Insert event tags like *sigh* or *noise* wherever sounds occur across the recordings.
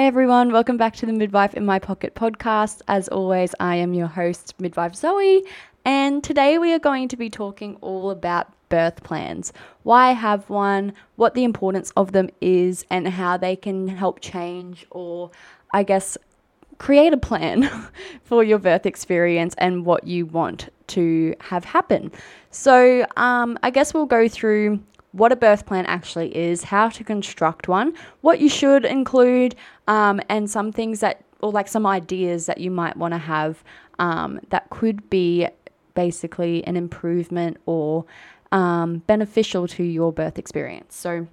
Hi, everyone. Welcome back to the Midwife in My Pocket podcast. As always, I am your host, Midwife Zoe, and today we are going to be talking all about birth plans why have one, what the importance of them is, and how they can help change or, I guess, create a plan *laughs* for your birth experience and what you want to have happen. So, um, I guess we'll go through what a birth plan actually is, how to construct one, what you should include, um, and some things that, or like some ideas that you might want to have um, that could be basically an improvement or um, beneficial to your birth experience. So,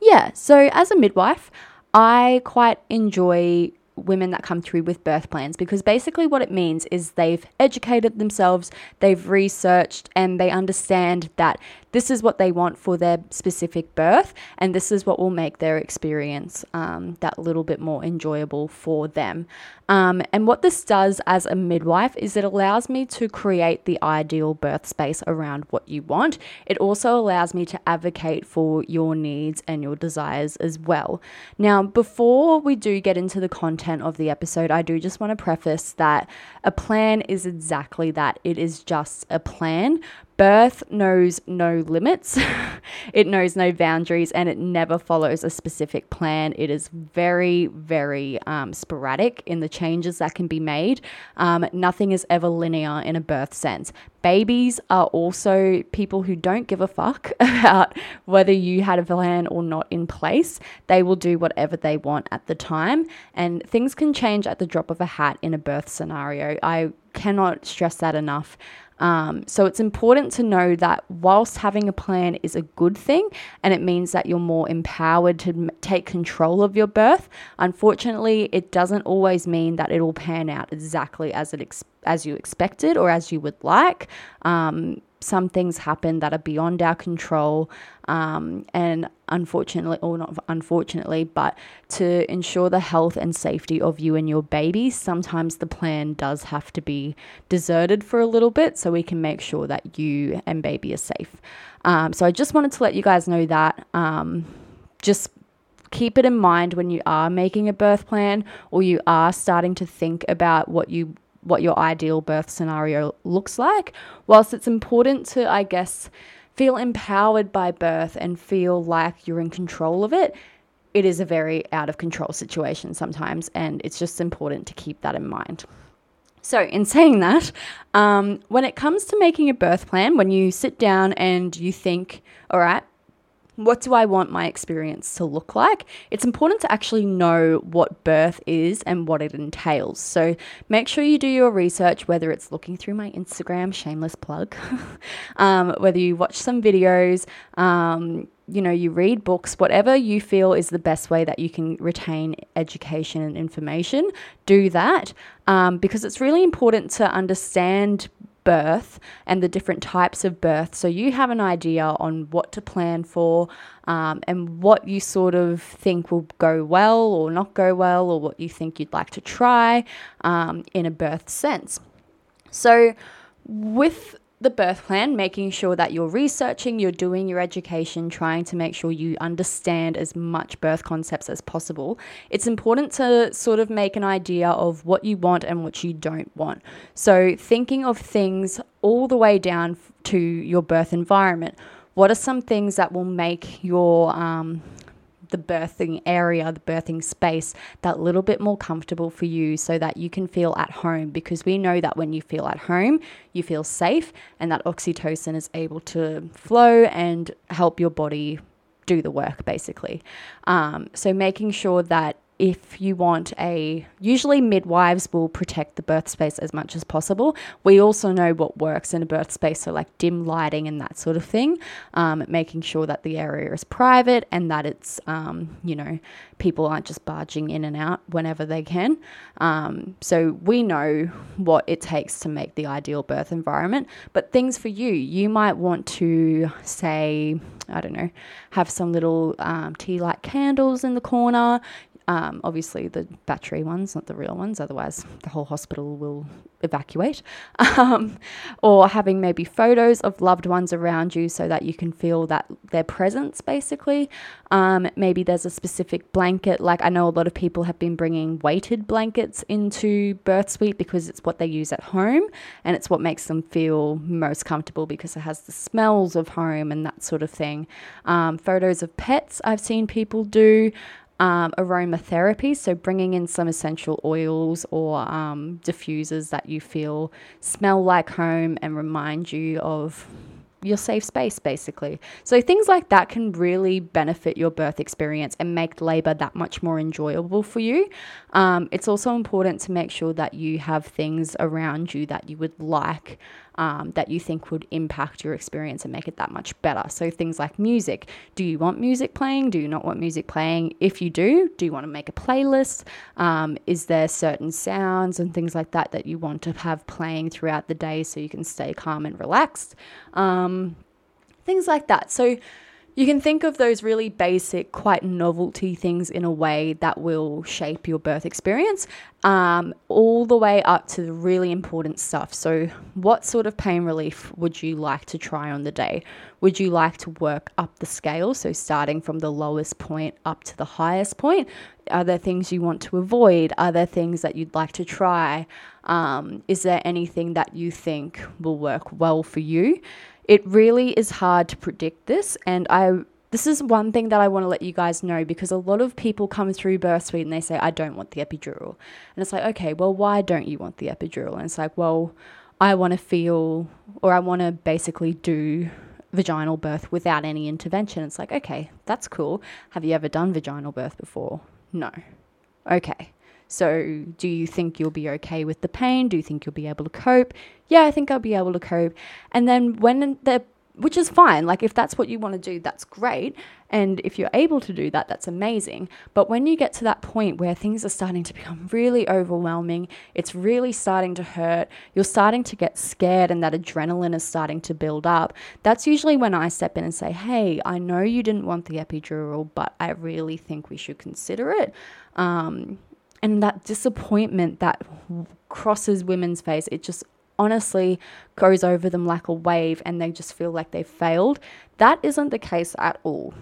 yeah, so as a midwife, I quite enjoy women that come through with birth plans because basically what it means is they've educated themselves, they've researched, and they understand that this is what they want for their specific birth, and this is what will make their experience um, that little bit more enjoyable for them. Um, and what this does as a midwife is it allows me to create the ideal birth space around what you want. It also allows me to advocate for your needs and your desires as well. Now, before we do get into the content of the episode, I do just want to preface that a plan is exactly that it is just a plan, Birth knows no limits, *laughs* it knows no boundaries, and it never follows a specific plan. It is very, very um, sporadic in the changes that can be made. Um, nothing is ever linear in a birth sense. Babies are also people who don't give a fuck *laughs* about whether you had a plan or not in place. They will do whatever they want at the time, and things can change at the drop of a hat in a birth scenario. I cannot stress that enough. Um, so it's important to know that whilst having a plan is a good thing and it means that you're more empowered to m- take control of your birth, unfortunately, it doesn't always mean that it will pan out exactly as it as you expected or as you would like. Um, some things happen that are beyond our control. Um, and unfortunately, or not unfortunately, but to ensure the health and safety of you and your baby, sometimes the plan does have to be deserted for a little bit so we can make sure that you and baby are safe. Um, so I just wanted to let you guys know that. Um, just keep it in mind when you are making a birth plan or you are starting to think about what you what your ideal birth scenario looks like. Whilst it's important to, I guess, feel empowered by birth and feel like you're in control of it, it is a very out of control situation sometimes, and it's just important to keep that in mind. So, in saying that, um, when it comes to making a birth plan, when you sit down and you think, all right, what do I want my experience to look like? It's important to actually know what birth is and what it entails. So make sure you do your research, whether it's looking through my Instagram, shameless plug, *laughs* um, whether you watch some videos, um, you know, you read books, whatever you feel is the best way that you can retain education and information, do that um, because it's really important to understand birth and the different types of birth. So you have an idea on what to plan for um, and what you sort of think will go well or not go well, or what you think you'd like to try um, in a birth sense. So, with the birth plan, making sure that you're researching, you're doing your education, trying to make sure you understand as much birth concepts as possible. It's important to sort of make an idea of what you want and what you don't want. So, thinking of things all the way down to your birth environment. What are some things that will make your um, the birthing area, the birthing space, that little bit more comfortable for you so that you can feel at home. Because we know that when you feel at home, you feel safe and that oxytocin is able to flow and help your body do the work basically. Um, so making sure that if you want a usually midwives will protect the birth space as much as possible. We also know what works in a birth space so like dim lighting and that sort of thing um, making sure that the area is private and that it's um, you know people aren't just barging in and out whenever they can. Um, so we know what it takes to make the ideal birth environment. But things for you you might want to say i don't know have some little um, tea light candles in the corner Um, obviously, the battery ones, not the real ones, otherwise, the whole hospital will evacuate. *laughs* Um, or having maybe photos of loved ones around you so that you can feel that their presence, basically. Um, maybe there's a specific blanket. Like, I know a lot of people have been bringing weighted blankets into Birth Suite because it's what they use at home and it's what makes them feel most comfortable because it has the smells of home and that sort of thing. Um, photos of pets, I've seen people do um, aromatherapy, so bringing in some essential oils or um, diffusers that you feel smell like home and remind you of your safe space, basically. So things like that can really benefit your birth experience and make labor that much more enjoyable for you. Um, it's also important to make sure that you have things around you that you would like um, that you think would impact your experience and make it that much better. So things like music. Do you want music playing? Do you not want music playing? If you do, do you want to make a playlist? Um, is there certain sounds and things like that that you want to have playing throughout the day so you can stay calm and relaxed? Um, things like that. So you can think of those really basic, quite novelty things in a way that will shape your birth experience, um, all the way up to the really important stuff. So, what sort of pain relief would you like to try on the day? Would you like to work up the scale? So, starting from the lowest point up to the highest point? Are there things you want to avoid? Are there things that you'd like to try? Um, is there anything that you think will work well for you? It really is hard to predict this, and I this is one thing that I want to let you guys know because a lot of people come through birth suite and they say, I don't want the epidural. And it's like, okay, well, why don't you want the epidural? And it's like, well, I want to feel or I want to basically do vaginal birth without any intervention. It's like, okay, that's cool. Have you ever done vaginal birth before? No. Okay. So, do you think you'll be okay with the pain? Do you think you'll be able to cope? Yeah, I think I'll be able to cope. And then when the which is fine. Like, if that's what you want to do, that's great. And if you're able to do that, that's amazing. But when you get to that point where things are starting to become really overwhelming, it's really starting to hurt, you're starting to get scared, and that adrenaline is starting to build up, that's usually when I step in and say, Hey, I know you didn't want the epidural, but I really think we should consider it. Um, and that disappointment that crosses women's face, it just honestly goes over them like a wave and they just feel like they've failed. That isn't the case at all.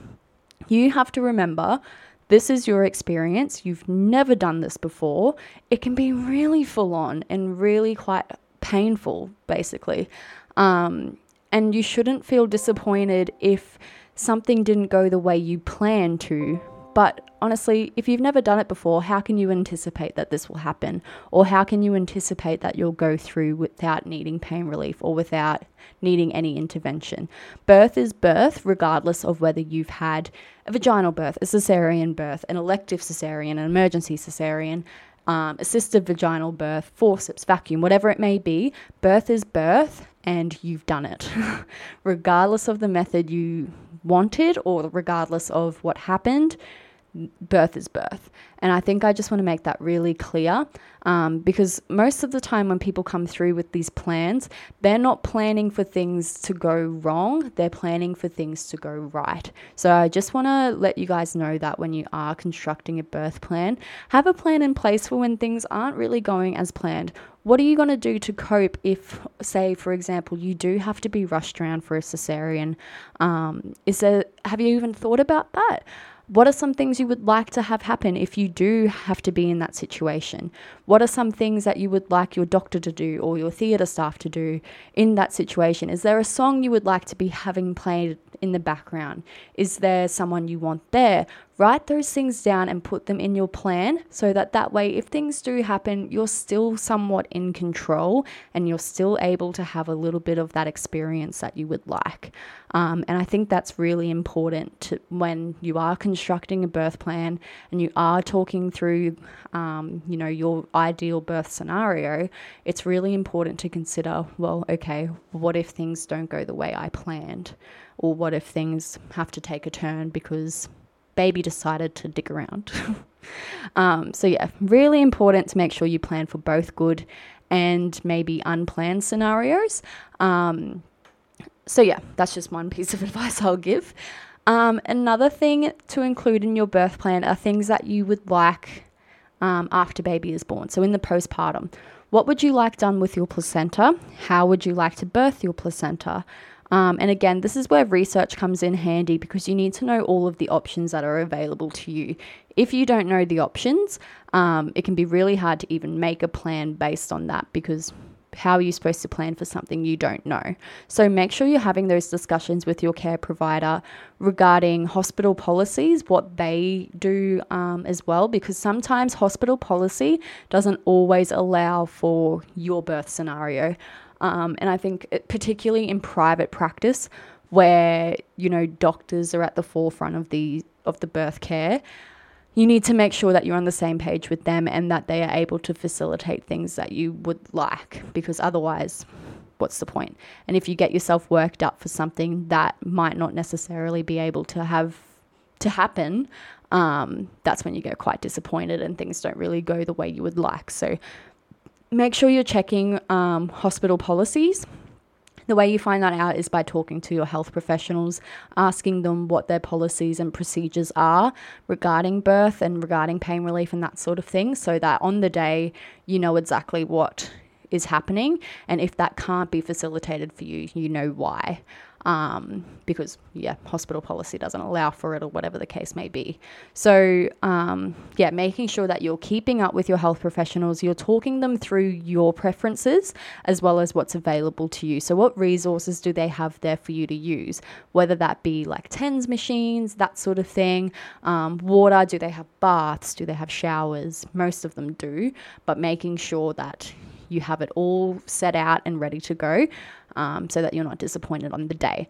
You have to remember this is your experience. You've never done this before. It can be really full on and really quite painful, basically. Um, and you shouldn't feel disappointed if something didn't go the way you planned to but honestly, if you've never done it before, how can you anticipate that this will happen? Or how can you anticipate that you'll go through without needing pain relief or without needing any intervention? Birth is birth, regardless of whether you've had a vaginal birth, a cesarean birth, an elective cesarean, an emergency cesarean. Um, assisted vaginal birth, forceps, vacuum, whatever it may be, birth is birth and you've done it. *laughs* regardless of the method you wanted or regardless of what happened, birth is birth. And I think I just want to make that really clear um, because most of the time when people come through with these plans, they're not planning for things to go wrong, they're planning for things to go right. So I just want to let you guys know that when you are constructing a birth plan, have a plan in place for when things aren't really going as planned. What are you going to do to cope if, say, for example, you do have to be rushed around for a cesarean? Um, is there, have you even thought about that? What are some things you would like to have happen if you do have to be in that situation? What are some things that you would like your doctor to do or your theatre staff to do in that situation? Is there a song you would like to be having played in the background? Is there someone you want there? Write those things down and put them in your plan so that that way if things do happen you're still somewhat in control and you're still able to have a little bit of that experience that you would like. Um, and i think that's really important to, when you are constructing a birth plan and you are talking through um, you know your ideal birth scenario it's really important to consider well okay what if things don't go the way i planned? Or what if things have to take a turn because baby decided to dig around. *laughs* um, so, yeah, really important to make sure you plan for both good and maybe unplanned scenarios. Um, so, yeah, that's just one *laughs* piece of advice I'll give. Um, another thing to include in your birth plan are things that you would like um, after baby is born. So in the postpartum, what would you like done with your placenta? How would you like to birth your placenta? Um, and again, this is where research comes in handy because you need to know all of the options that are available to you. If you don't know the options, um, it can be really hard to even make a plan based on that because how are you supposed to plan for something you don't know? So make sure you're having those discussions with your care provider regarding hospital policies, what they do um, as well, because sometimes hospital policy doesn't always allow for your birth scenario. Um, and I think, it, particularly in private practice, where you know doctors are at the forefront of the of the birth care, you need to make sure that you're on the same page with them and that they are able to facilitate things that you would like because otherwise what's the point? point and if you get yourself worked up for something that might not necessarily be able to have to happen um, that's when you get quite disappointed and things don't really go the way you would like so make sure you're checking um, hospital policies the way you find that out is by talking to your health professionals, asking them what their policies and procedures are regarding birth and regarding pain relief and that sort of thing, so that on the day you know exactly what is happening. And if that can't be facilitated for you, you know why um, because yeah, hospital policy doesn't allow for it or whatever the case may be. So um, yeah, making sure that you're keeping up with your health professionals, you're talking them through your preferences as well as what's available to you. So what resources do they have there for you to use? Whether that be like TENS machines, that sort of thing. Um, water, do they have baths? Do they have showers? Most of them do, but making sure that you have it all set out and ready to go um, so that you're not disappointed on the day.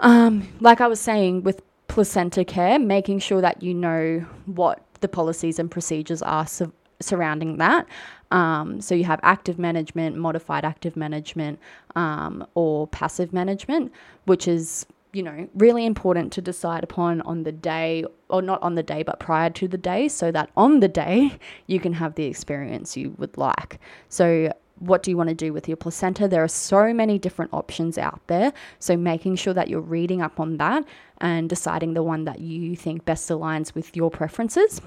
Um, like I was saying with placenta care, making sure that you know what the policies and procedures are su- surrounding that. Um, so you have active management, modified active management, um, or passive management, which is you know really important to decide upon on the day or not on the day but prior to the day so that on the day *laughs* you can have the experience you would like so what do you want to do with your placenta? There are so many different options out there. So, making sure that you're reading up on that and deciding the one that you think best aligns with your preferences.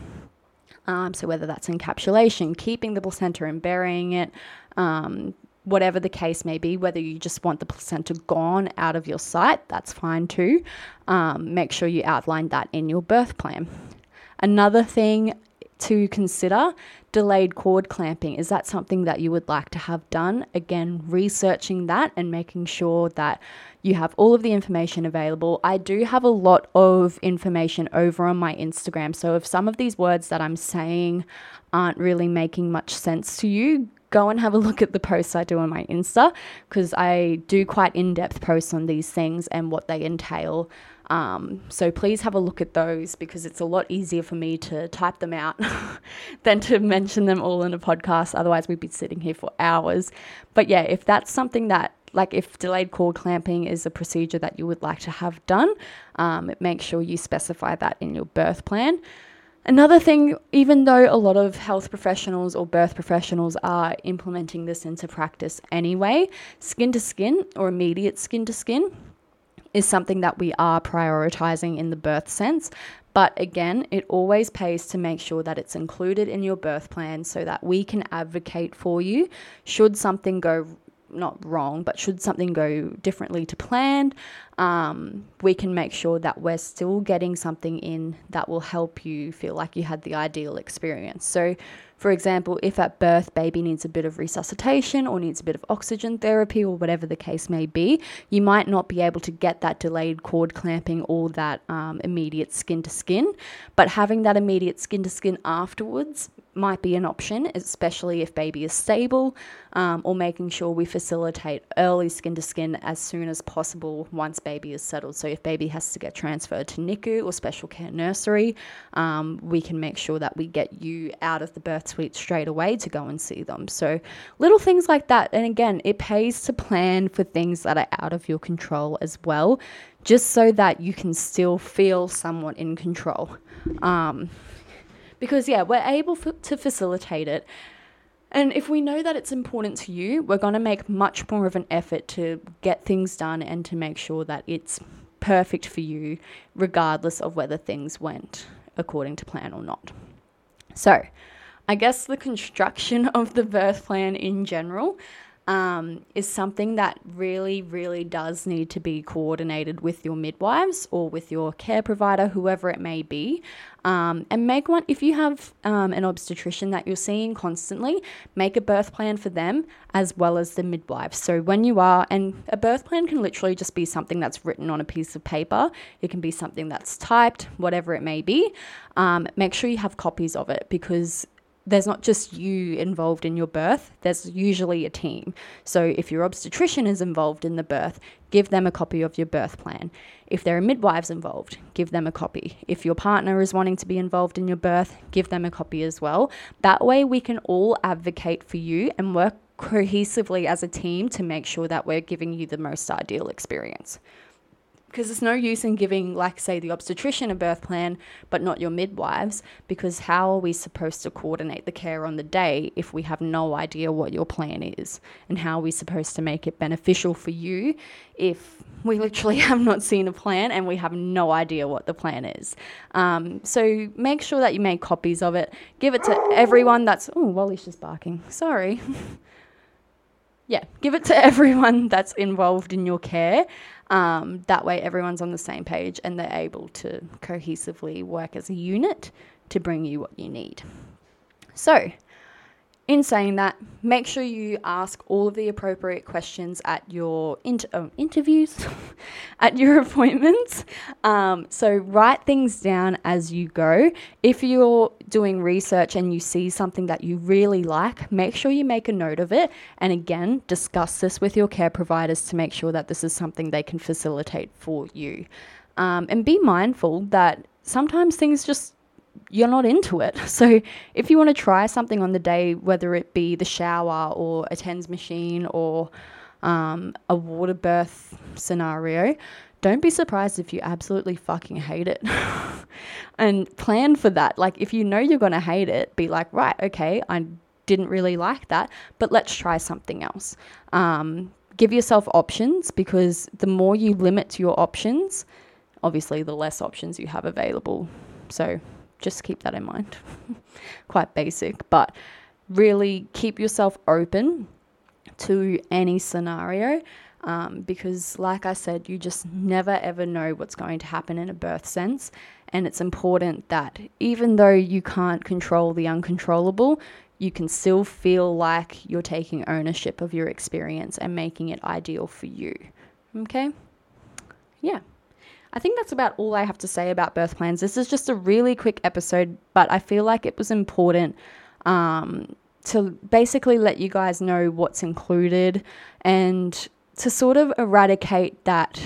Um, so, whether that's encapsulation, keeping the placenta and burying it, um, whatever the case may be, whether you just want the placenta gone out of your sight, that's fine too. Um, make sure you outline that in your birth plan. Another thing to consider delayed cord clamping. Is that something that you would like to have done? Again, researching that and making sure that you have all of the information available. I do have a lot of information over on my Instagram. So if some of these words that I'm saying aren't really making much sense to you, go and have a look at the posts I do on my Insta because I do quite in depth posts on these things and what they entail. Um, so please have a look at those because it's a lot easier for me to type them out *laughs* than to mention them all in a podcast. Otherwise, we'd be sitting here for hours. But yeah, if that's something that like if delayed cord clamping is a procedure that you would like to have done, um, make sure you specify that in your birth plan. Another thing, even though a lot of health professionals or birth professionals are implementing this into practice anyway, skin to skin or immediate skin to skin is something that we are prioritizing in the birth sense. But again, it always pays to make sure that it's included in your birth plan so that we can advocate for you should something go not wrong, but should something go differently to planned, um, we can make sure that we're still getting something in that will help you feel like you had the ideal experience. So, for example, if at birth baby needs a bit of resuscitation or needs a bit of oxygen therapy or whatever the case may be, you might not be able to get that delayed cord clamping or that um, immediate skin to skin. But having that immediate skin to skin afterwards might be an option, especially if baby is stable, um, or making sure we facilitate early skin to skin as soon as possible once baby is settled. So, if baby has to get transferred to NICU or special care nursery, um, we can make sure that we get you out of the birth suite straight away to go and see them. So, little things like that. And again, it pays to plan for things that are out of your control as well, just so that you can still feel somewhat in control. Um, because, yeah, we're able f- to facilitate it. And if we know that it's important to you, we're going to make much more of an effort to get things done and to make sure that it's perfect for you, regardless of whether things went according to plan or not. So, I guess the construction of the birth plan in general um, is something that really, really does need to be coordinated with your midwives or with your care provider, whoever it may be. Um, and make one, if you have um, an obstetrician that you're seeing constantly, make a birth plan for them as well as the midwife. So when you are, and a birth plan can literally just be something that's written on a piece of paper, it can be something that's typed, whatever it may be. Um, make sure you have copies of it because there's not just you involved in your birth, there's usually a team. So if your obstetrician is involved in the birth, give them a copy of your birth plan. If there are midwives involved, give them a copy. If your partner is wanting to be involved in your birth, give them a copy as well. That way, we can all advocate for you and work cohesively as a team to make sure that we're giving you the most ideal experience because there's no use in giving, like, say, the obstetrician a birth plan, but not your midwives, because how are we supposed to coordinate the care on the day if we have no idea what your plan is? And how are we supposed to make it beneficial for you if we literally *laughs* have not seen a plan and we have no idea what the plan is? Um, so make sure that you make copies of it, give it to everyone that's, oh, Wally's just barking, sorry. *laughs* yeah, give it to *laughs* everyone that's involved in your care. Um, that way, everyone's on the same page and they're able to cohesively work as a unit to bring you what you need. So, in saying that, make sure you ask all of the appropriate questions at your inter- oh, interviews, *laughs* at your *laughs* appointments. Um, so write things down as you go. If you're doing research and you see something that you really like, make sure you make a note of it. And again, discuss this with your care providers to make sure that this is something they can facilitate for you. Um, and be mindful that sometimes things just you're not into it. *laughs* So if you want to try something on the day, whether it be the shower or a TENS machine or um, a water birth scenario, don't be surprised if you absolutely fucking hate it. *laughs* and plan for that. Like if you know you're going to hate it, be like, right, okay, I didn't really like that, but let's try something else. Um, give yourself options because the more you limit your options, obviously the less options you have available. So just keep that in mind. *laughs* Quite basic, but really keep yourself open to any scenario um, because, like I said, you just never ever know what's going to happen in a birth sense. And it's important that even though you can't control the uncontrollable, you can still feel like you're taking ownership of your experience and making it ideal for you. Okay? Yeah. I think that's about all I have to say about birth plans. This is just a really quick episode, but I feel like it was important um, to basically let you guys know what's included and to sort of eradicate that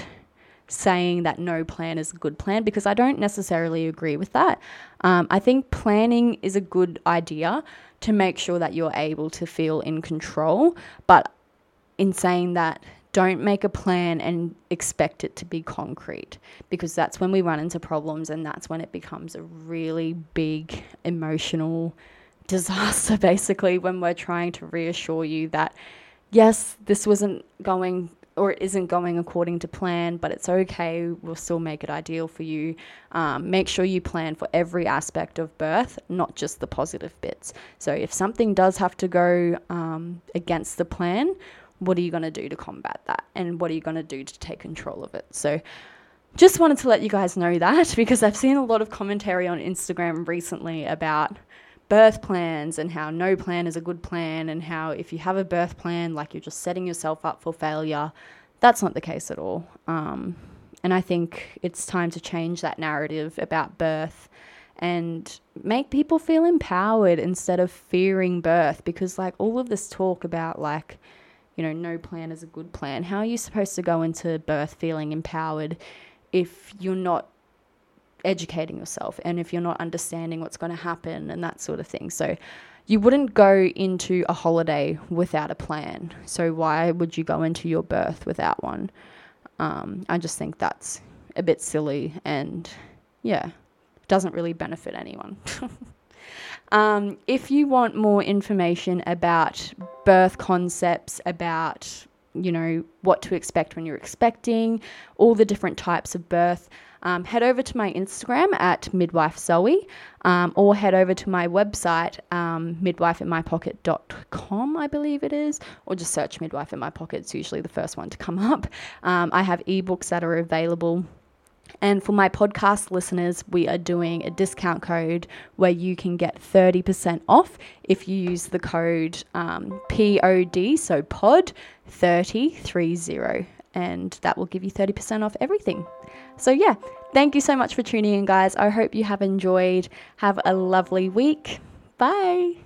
saying that no plan is a good plan because I don't necessarily agree with that. Um, I think planning is a good idea to make sure that you're able to feel in control, but in saying that, don't make a plan and expect it to be concrete because that's when we run into problems and that's when it becomes a really big emotional disaster *laughs* basically when we're trying to reassure you that yes this wasn't going or it isn't going according to plan, but it's okay. We'll still make it ideal for you. Um, make sure you plan for every aspect of birth, not just the positive bits. So if something does have to go um, against the plan, what are you going to do to combat that? And what are you going to do to take control of it? So, just wanted to let you guys know that *laughs* because I've seen a lot of commentary on Instagram recently about birth plans and how no plan is a good plan, and how if you have a birth plan, like you're just setting yourself up for failure. That's not the case at all. Um, and I think it's time to change that narrative about birth and make people feel empowered instead of fearing birth because, like, all of this talk about, like, you know, no plan is a good plan. How are you supposed to go into birth feeling empowered if you're not educating yourself and if you're not understanding what's going to happen and that sort of thing? So, you wouldn't go into a holiday without a plan. So, why would you go into your birth without one? Um, I just think that's a bit silly and, yeah, doesn't really benefit anyone. *laughs* Um, if you want more information about birth concepts, about you know, what to expect when you're expecting, all the different types of birth, um, head over to my Instagram at midwife Zoe um, or head over to my website, um, midwifeinmypocket.com, I believe it is, or just search midwife in my pocket. It's usually the first one to come *laughs* up. Um, I have ebooks that are available. And for my podcast listeners, we are doing a discount code where you can get 30% off if you use the code um, POD, so POD 3030 and that will give you 30% off everything. So, yeah, thank you so much for tuning in, guys. I hope you have enjoyed. Have a lovely week. Bye.